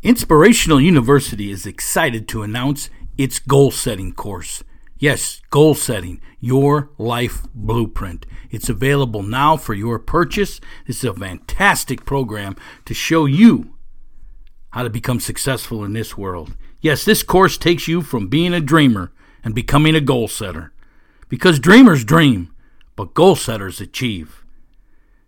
Inspirational University is excited to announce its goal setting course. Yes, goal setting, your life blueprint. It's available now for your purchase. This is a fantastic program to show you how to become successful in this world. Yes, this course takes you from being a dreamer and becoming a goal setter. Because dreamers dream, but goal setters achieve.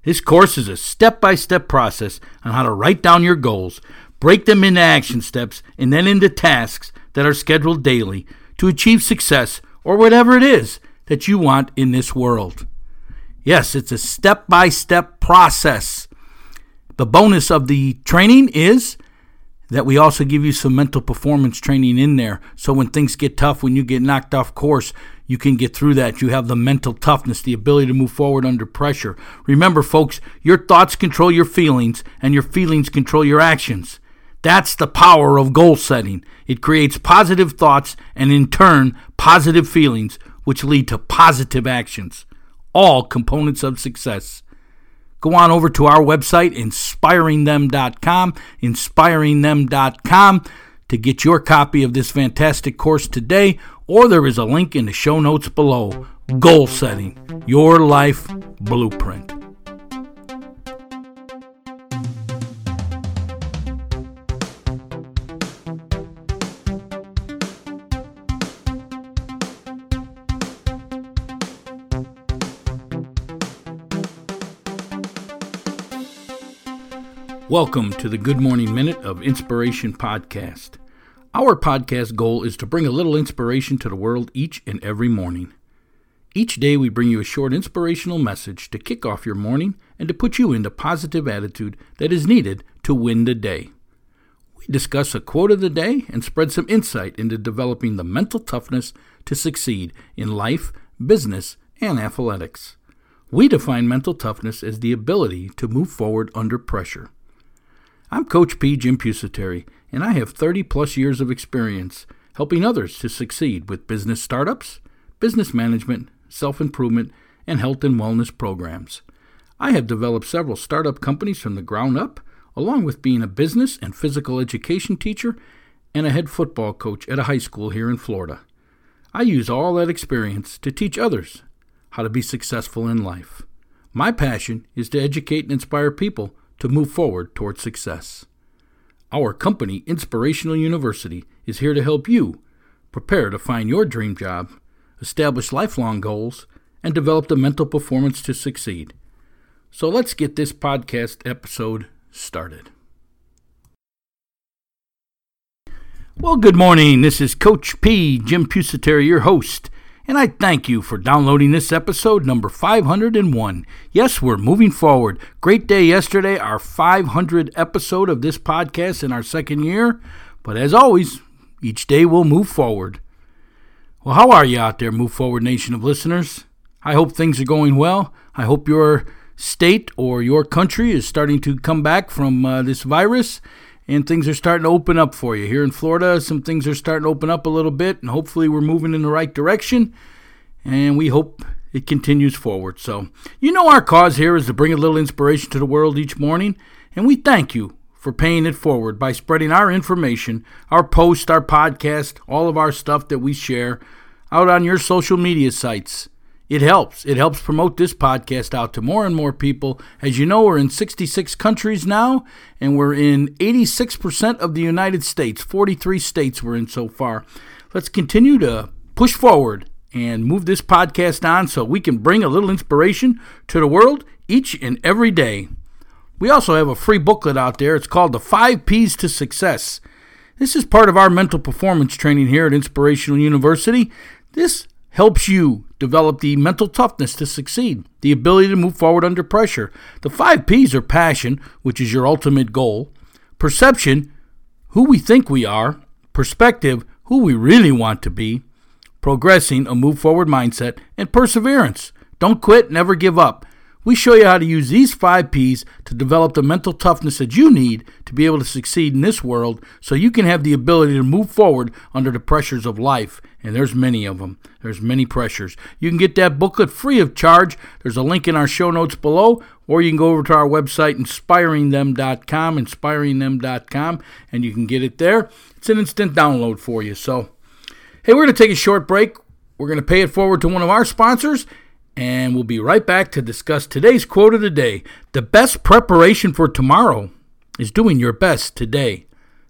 This course is a step by step process on how to write down your goals, break them into action steps, and then into tasks that are scheduled daily to achieve success or whatever it is that you want in this world. Yes, it's a step by step process. The bonus of the training is that we also give you some mental performance training in there. So when things get tough, when you get knocked off course, you can get through that. You have the mental toughness, the ability to move forward under pressure. Remember, folks, your thoughts control your feelings, and your feelings control your actions. That's the power of goal setting. It creates positive thoughts and, in turn, positive feelings, which lead to positive actions. All components of success. Go on over to our website, inspiringthem.com, inspiringthem.com, to get your copy of this fantastic course today, or there is a link in the show notes below. Goal setting, your life blueprint. Welcome to the Good Morning Minute of Inspiration podcast. Our podcast goal is to bring a little inspiration to the world each and every morning. Each day, we bring you a short inspirational message to kick off your morning and to put you in the positive attitude that is needed to win the day. We discuss a quote of the day and spread some insight into developing the mental toughness to succeed in life, business, and athletics. We define mental toughness as the ability to move forward under pressure. I'm Coach P. Jim Pusateri, and I have 30 plus years of experience helping others to succeed with business startups, business management, self improvement, and health and wellness programs. I have developed several startup companies from the ground up, along with being a business and physical education teacher and a head football coach at a high school here in Florida. I use all that experience to teach others how to be successful in life. My passion is to educate and inspire people to move forward towards success. Our company, Inspirational University, is here to help you prepare to find your dream job, establish lifelong goals, and develop the mental performance to succeed. So let's get this podcast episode started. Well, good morning. This is Coach P, Jim Pusateri, your host and I thank you for downloading this episode number 501. Yes, we're moving forward. Great day yesterday, our 500th episode of this podcast in our second year. But as always, each day we'll move forward. Well, how are you out there, Move Forward Nation of listeners? I hope things are going well. I hope your state or your country is starting to come back from uh, this virus and things are starting to open up for you. Here in Florida, some things are starting to open up a little bit, and hopefully we're moving in the right direction, and we hope it continues forward. So, you know, our cause here is to bring a little inspiration to the world each morning, and we thank you for paying it forward by spreading our information, our post, our podcast, all of our stuff that we share out on your social media sites. It helps. It helps promote this podcast out to more and more people. As you know, we're in 66 countries now, and we're in 86% of the United States. 43 states we're in so far. Let's continue to push forward and move this podcast on so we can bring a little inspiration to the world each and every day. We also have a free booklet out there. It's called The Five P's to Success. This is part of our mental performance training here at Inspirational University. This helps you develop the mental toughness to succeed, the ability to move forward under pressure. The five P's are passion, which is your ultimate goal, perception, who we think we are, perspective, who we really want to be, progressing, a move forward mindset, and perseverance. Don't quit, never give up. We show you how to use these five P's to develop the mental toughness that you need to be able to succeed in this world so you can have the ability to move forward under the pressures of life. And there's many of them. There's many pressures. You can get that booklet free of charge. There's a link in our show notes below, or you can go over to our website, inspiringthem.com, inspiringthem.com, and you can get it there. It's an instant download for you. So, hey, we're going to take a short break. We're going to pay it forward to one of our sponsors and we'll be right back to discuss today's quote of the day. The best preparation for tomorrow is doing your best today.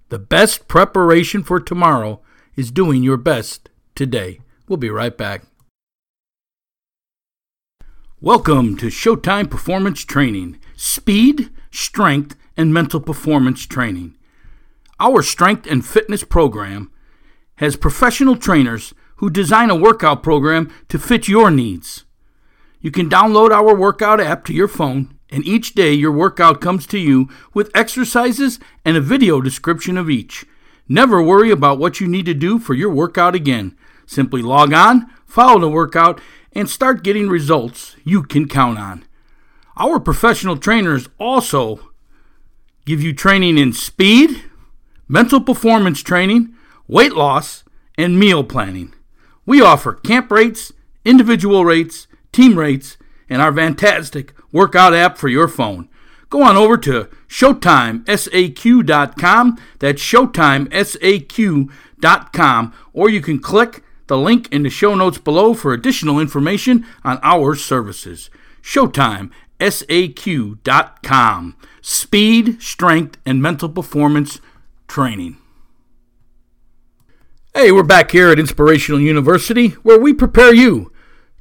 The best preparation for tomorrow is doing your best today. We'll be right back. Welcome to Showtime Performance Training Speed, Strength, and Mental Performance Training. Our strength and fitness program has professional trainers who design a workout program to fit your needs. You can download our workout app to your phone, and each day your workout comes to you with exercises and a video description of each. Never worry about what you need to do for your workout again. Simply log on, follow the workout, and start getting results you can count on. Our professional trainers also give you training in speed, mental performance training, weight loss, and meal planning. We offer camp rates, individual rates, team rates, and our fantastic workout app for your phone. Go on over to ShowtimeSAQ.com. That's ShowtimeSAQ.com. Or you can click the link in the show notes below for additional information on our services. ShowtimeSAQ.com. Speed, strength, and mental performance training. Hey, we're back here at Inspirational University where we prepare you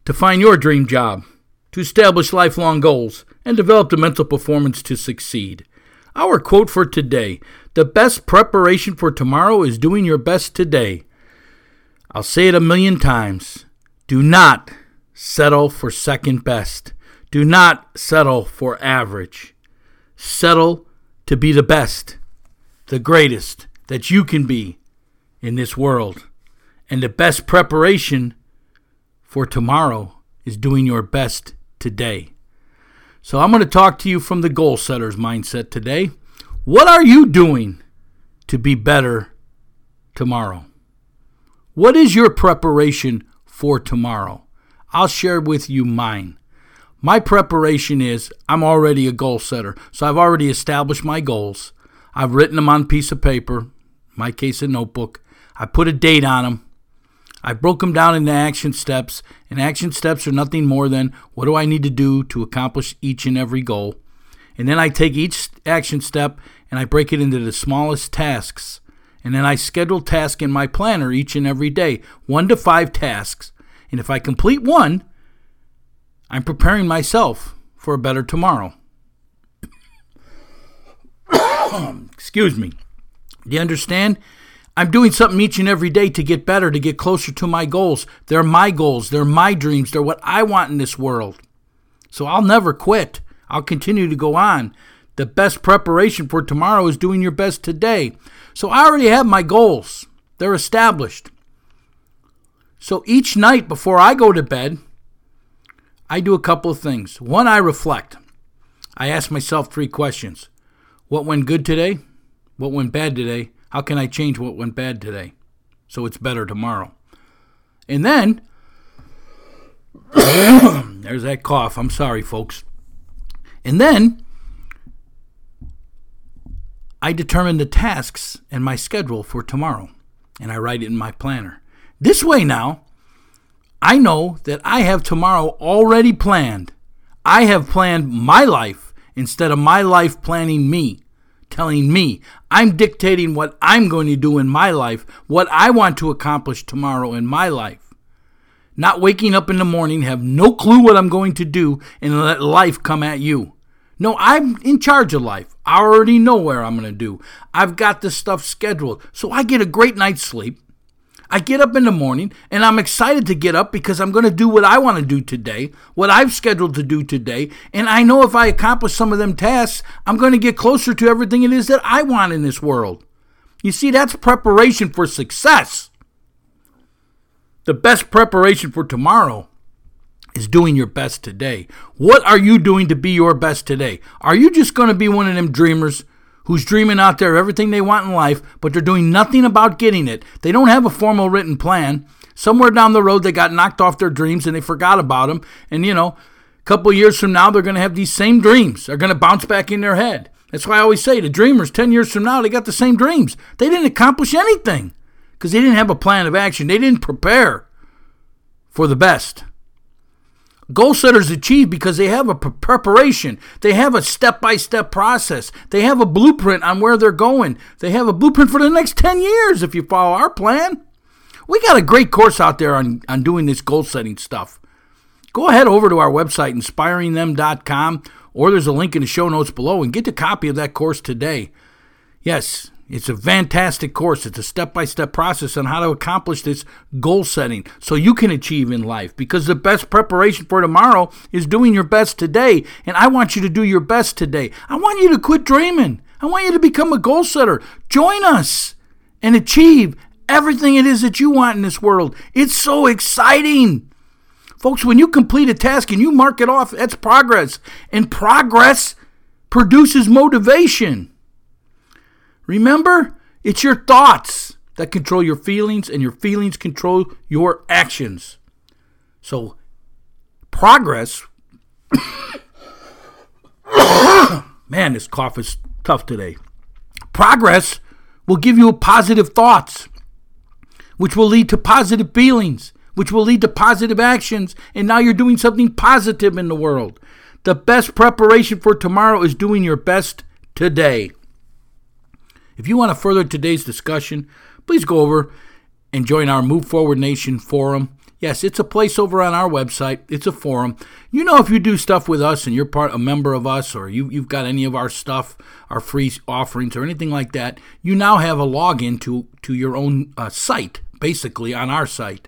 to find your dream job, to establish lifelong goals, and develop the mental performance to succeed. Our quote for today The best preparation for tomorrow is doing your best today. I'll say it a million times. Do not settle for second best. Do not settle for average. Settle to be the best, the greatest that you can be in this world. And the best preparation for tomorrow is doing your best today. So I'm going to talk to you from the goal setter's mindset today. What are you doing to be better tomorrow? What is your preparation for tomorrow? I'll share with you mine. My preparation is I'm already a goal setter, so I've already established my goals. I've written them on a piece of paper, my case a notebook. I put a date on them. I broke them down into action steps, and action steps are nothing more than what do I need to do to accomplish each and every goal. And then I take each action step and I break it into the smallest tasks. And then I schedule tasks in my planner each and every day, one to five tasks. And if I complete one, I'm preparing myself for a better tomorrow. Excuse me. Do you understand? I'm doing something each and every day to get better, to get closer to my goals. They're my goals, they're my dreams, they're what I want in this world. So I'll never quit. I'll continue to go on. The best preparation for tomorrow is doing your best today. So I already have my goals, they're established. So each night before I go to bed, I do a couple of things. One, I reflect. I ask myself three questions What went good today? What went bad today? How can I change what went bad today so it's better tomorrow? And then, there's that cough. I'm sorry, folks. And then, I determine the tasks and my schedule for tomorrow, and I write it in my planner. This way now, I know that I have tomorrow already planned. I have planned my life instead of my life planning me telling me. I'm dictating what I'm going to do in my life, what I want to accomplish tomorrow in my life. Not waking up in the morning, have no clue what I'm going to do, and let life come at you. No, I'm in charge of life. I already know where I'm going to do. I've got this stuff scheduled. So I get a great night's sleep. I get up in the morning and I'm excited to get up because I'm going to do what I want to do today, what I've scheduled to do today. And I know if I accomplish some of them tasks, I'm going to get closer to everything it is that I want in this world. You see, that's preparation for success. The best preparation for tomorrow is doing your best today. What are you doing to be your best today? Are you just going to be one of them dreamers who's dreaming out there everything they want in life, but they're doing nothing about getting it? They don't have a formal written plan. Somewhere down the road, they got knocked off their dreams and they forgot about them. And, you know, a couple years from now, they're going to have these same dreams. They're going to bounce back in their head. That's why I always say the dreamers, 10 years from now, they got the same dreams. They didn't accomplish anything because they didn't have a plan of action. They didn't prepare for the best. Goal setters achieve because they have a preparation. They have a step by step process. They have a blueprint on where they're going. They have a blueprint for the next 10 years if you follow our plan. We got a great course out there on, on doing this goal setting stuff. Go ahead over to our website, inspiringthem.com, or there's a link in the show notes below and get a copy of that course today. Yes, it's a fantastic course. It's a step by step process on how to accomplish this goal setting so you can achieve in life. Because the best preparation for tomorrow is doing your best today. And I want you to do your best today. I want you to quit dreaming. I want you to become a goal setter. Join us and achieve everything it is that you want in this world. It's so exciting. Folks, when you complete a task and you mark it off, that's progress. And progress produces motivation. Remember, it's your thoughts that control your feelings, and your feelings control your actions. So, progress. Man, this cough is tough today. Progress will give you positive thoughts, which will lead to positive feelings, which will lead to positive actions, and now you're doing something positive in the world. The best preparation for tomorrow is doing your best today. If you want to further today's discussion, please go over and join our Move Forward Nation forum. Yes, it's a place over on our website. It's a forum. You know, if you do stuff with us and you're part a member of us, or you, you've got any of our stuff, our free offerings, or anything like that, you now have a login to to your own uh, site, basically on our site.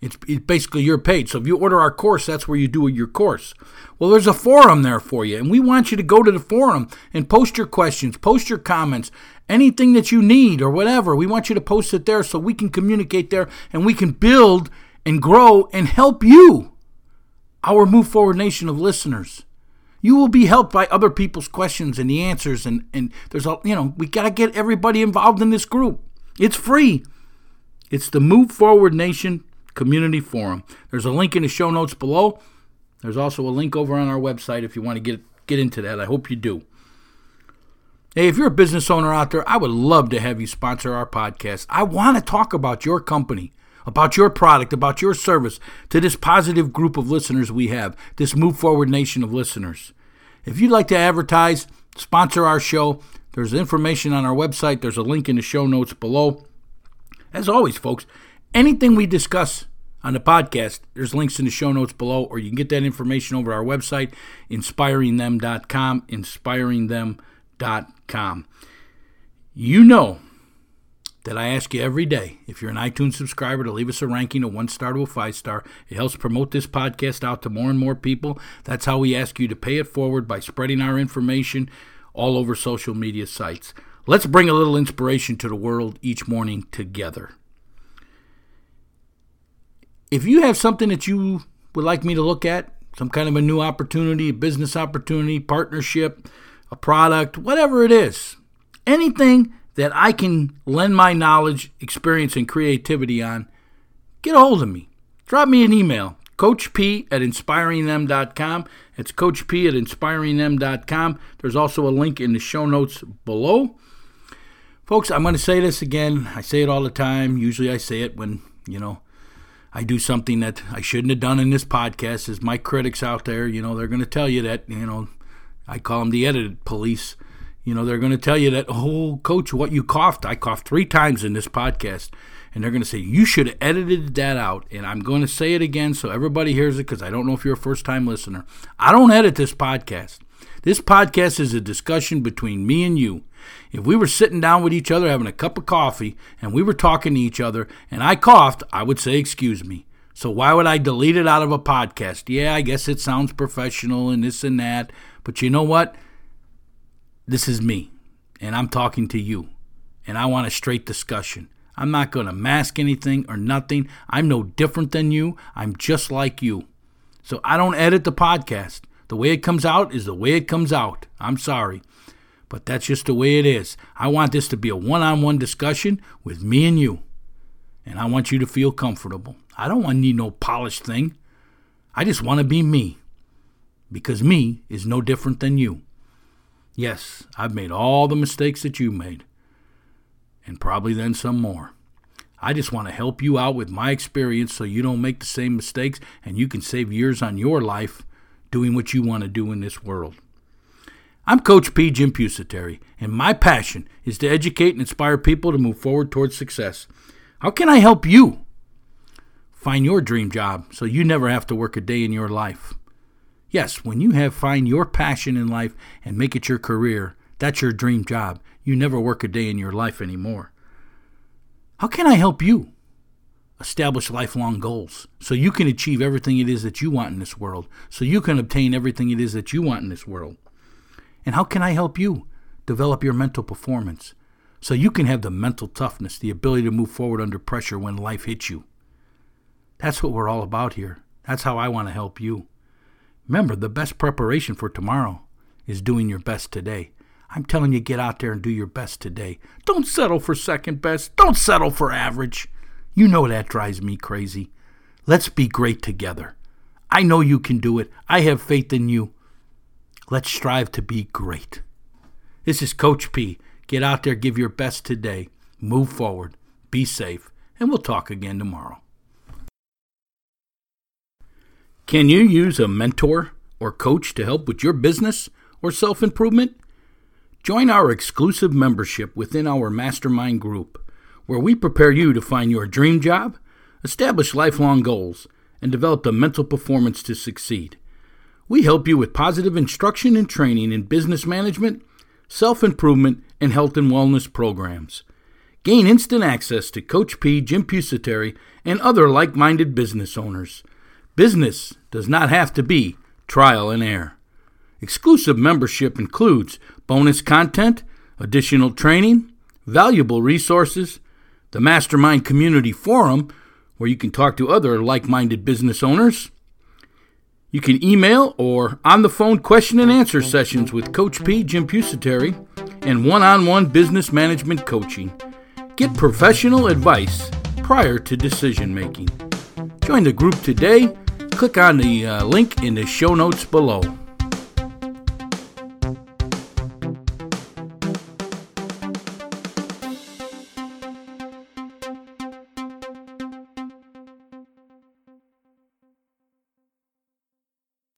It's, it's basically your page. So if you order our course, that's where you do your course. Well, there's a forum there for you, and we want you to go to the forum and post your questions, post your comments, anything that you need or whatever. We want you to post it there so we can communicate there and we can build and grow and help you, our Move Forward Nation of listeners. You will be helped by other people's questions and the answers, and, and there's a you know we gotta get everybody involved in this group. It's free. It's the Move Forward Nation Community Forum. There's a link in the show notes below. There's also a link over on our website if you want to get get into that. I hope you do. Hey, if you're a business owner out there, I would love to have you sponsor our podcast. I want to talk about your company, about your product, about your service to this positive group of listeners we have, this Move Forward Nation of listeners. If you'd like to advertise, sponsor our show, there's information on our website. There's a link in the show notes below. As always, folks, anything we discuss on the podcast, there's links in the show notes below, or you can get that information over our website, inspiringthem.com, inspiringthem.com. You know that I ask you every day, if you're an iTunes subscriber, to leave us a ranking, a one star to a five star. It helps promote this podcast out to more and more people. That's how we ask you to pay it forward by spreading our information all over social media sites. Let's bring a little inspiration to the world each morning together. If you have something that you would like me to look at, some kind of a new opportunity, a business opportunity, partnership, a product, whatever it is, anything that I can lend my knowledge, experience, and creativity on, get a hold of me. Drop me an email, Coach P at inspiringthem.com. It's Coach P at inspiringthem.com. There's also a link in the show notes below. Folks, I'm going to say this again. I say it all the time. Usually I say it when, you know, I do something that I shouldn't have done in this podcast. Is my critics out there, you know, they're going to tell you that, you know, I call them the edited police. You know, they're going to tell you that, oh, coach, what you coughed, I coughed three times in this podcast. And they're going to say, you should have edited that out. And I'm going to say it again so everybody hears it because I don't know if you're a first time listener. I don't edit this podcast. This podcast is a discussion between me and you. If we were sitting down with each other having a cup of coffee and we were talking to each other and I coughed, I would say, Excuse me. So why would I delete it out of a podcast? Yeah, I guess it sounds professional and this and that. But you know what? This is me and I'm talking to you. And I want a straight discussion. I'm not going to mask anything or nothing. I'm no different than you. I'm just like you. So I don't edit the podcast. The way it comes out is the way it comes out. I'm sorry. But that's just the way it is. I want this to be a one on one discussion with me and you. And I want you to feel comfortable. I don't want to need no polished thing. I just want to be me. Because me is no different than you. Yes, I've made all the mistakes that you made. And probably then some more. I just want to help you out with my experience so you don't make the same mistakes and you can save years on your life doing what you want to do in this world. I'm Coach P. Jim Pusateri, and my passion is to educate and inspire people to move forward towards success. How can I help you find your dream job so you never have to work a day in your life? Yes, when you have find your passion in life and make it your career, that's your dream job. You never work a day in your life anymore. How can I help you establish lifelong goals so you can achieve everything it is that you want in this world, so you can obtain everything it is that you want in this world? And how can I help you develop your mental performance so you can have the mental toughness, the ability to move forward under pressure when life hits you? That's what we're all about here. That's how I want to help you. Remember, the best preparation for tomorrow is doing your best today. I'm telling you, get out there and do your best today. Don't settle for second best. Don't settle for average. You know that drives me crazy. Let's be great together. I know you can do it. I have faith in you. Let's strive to be great. This is Coach P. Get out there, give your best today, move forward, be safe, and we'll talk again tomorrow. Can you use a mentor or coach to help with your business or self improvement? Join our exclusive membership within our mastermind group, where we prepare you to find your dream job, establish lifelong goals, and develop the mental performance to succeed. We help you with positive instruction and training in business management, self improvement, and health and wellness programs. Gain instant access to Coach P, Jim Pusateri, and other like minded business owners. Business does not have to be trial and error. Exclusive membership includes bonus content, additional training, valuable resources, the Mastermind Community Forum, where you can talk to other like minded business owners. You can email or on the phone question and answer sessions with Coach P, Jim Pusateri, and one on one business management coaching. Get professional advice prior to decision making. Join the group today. Click on the uh, link in the show notes below.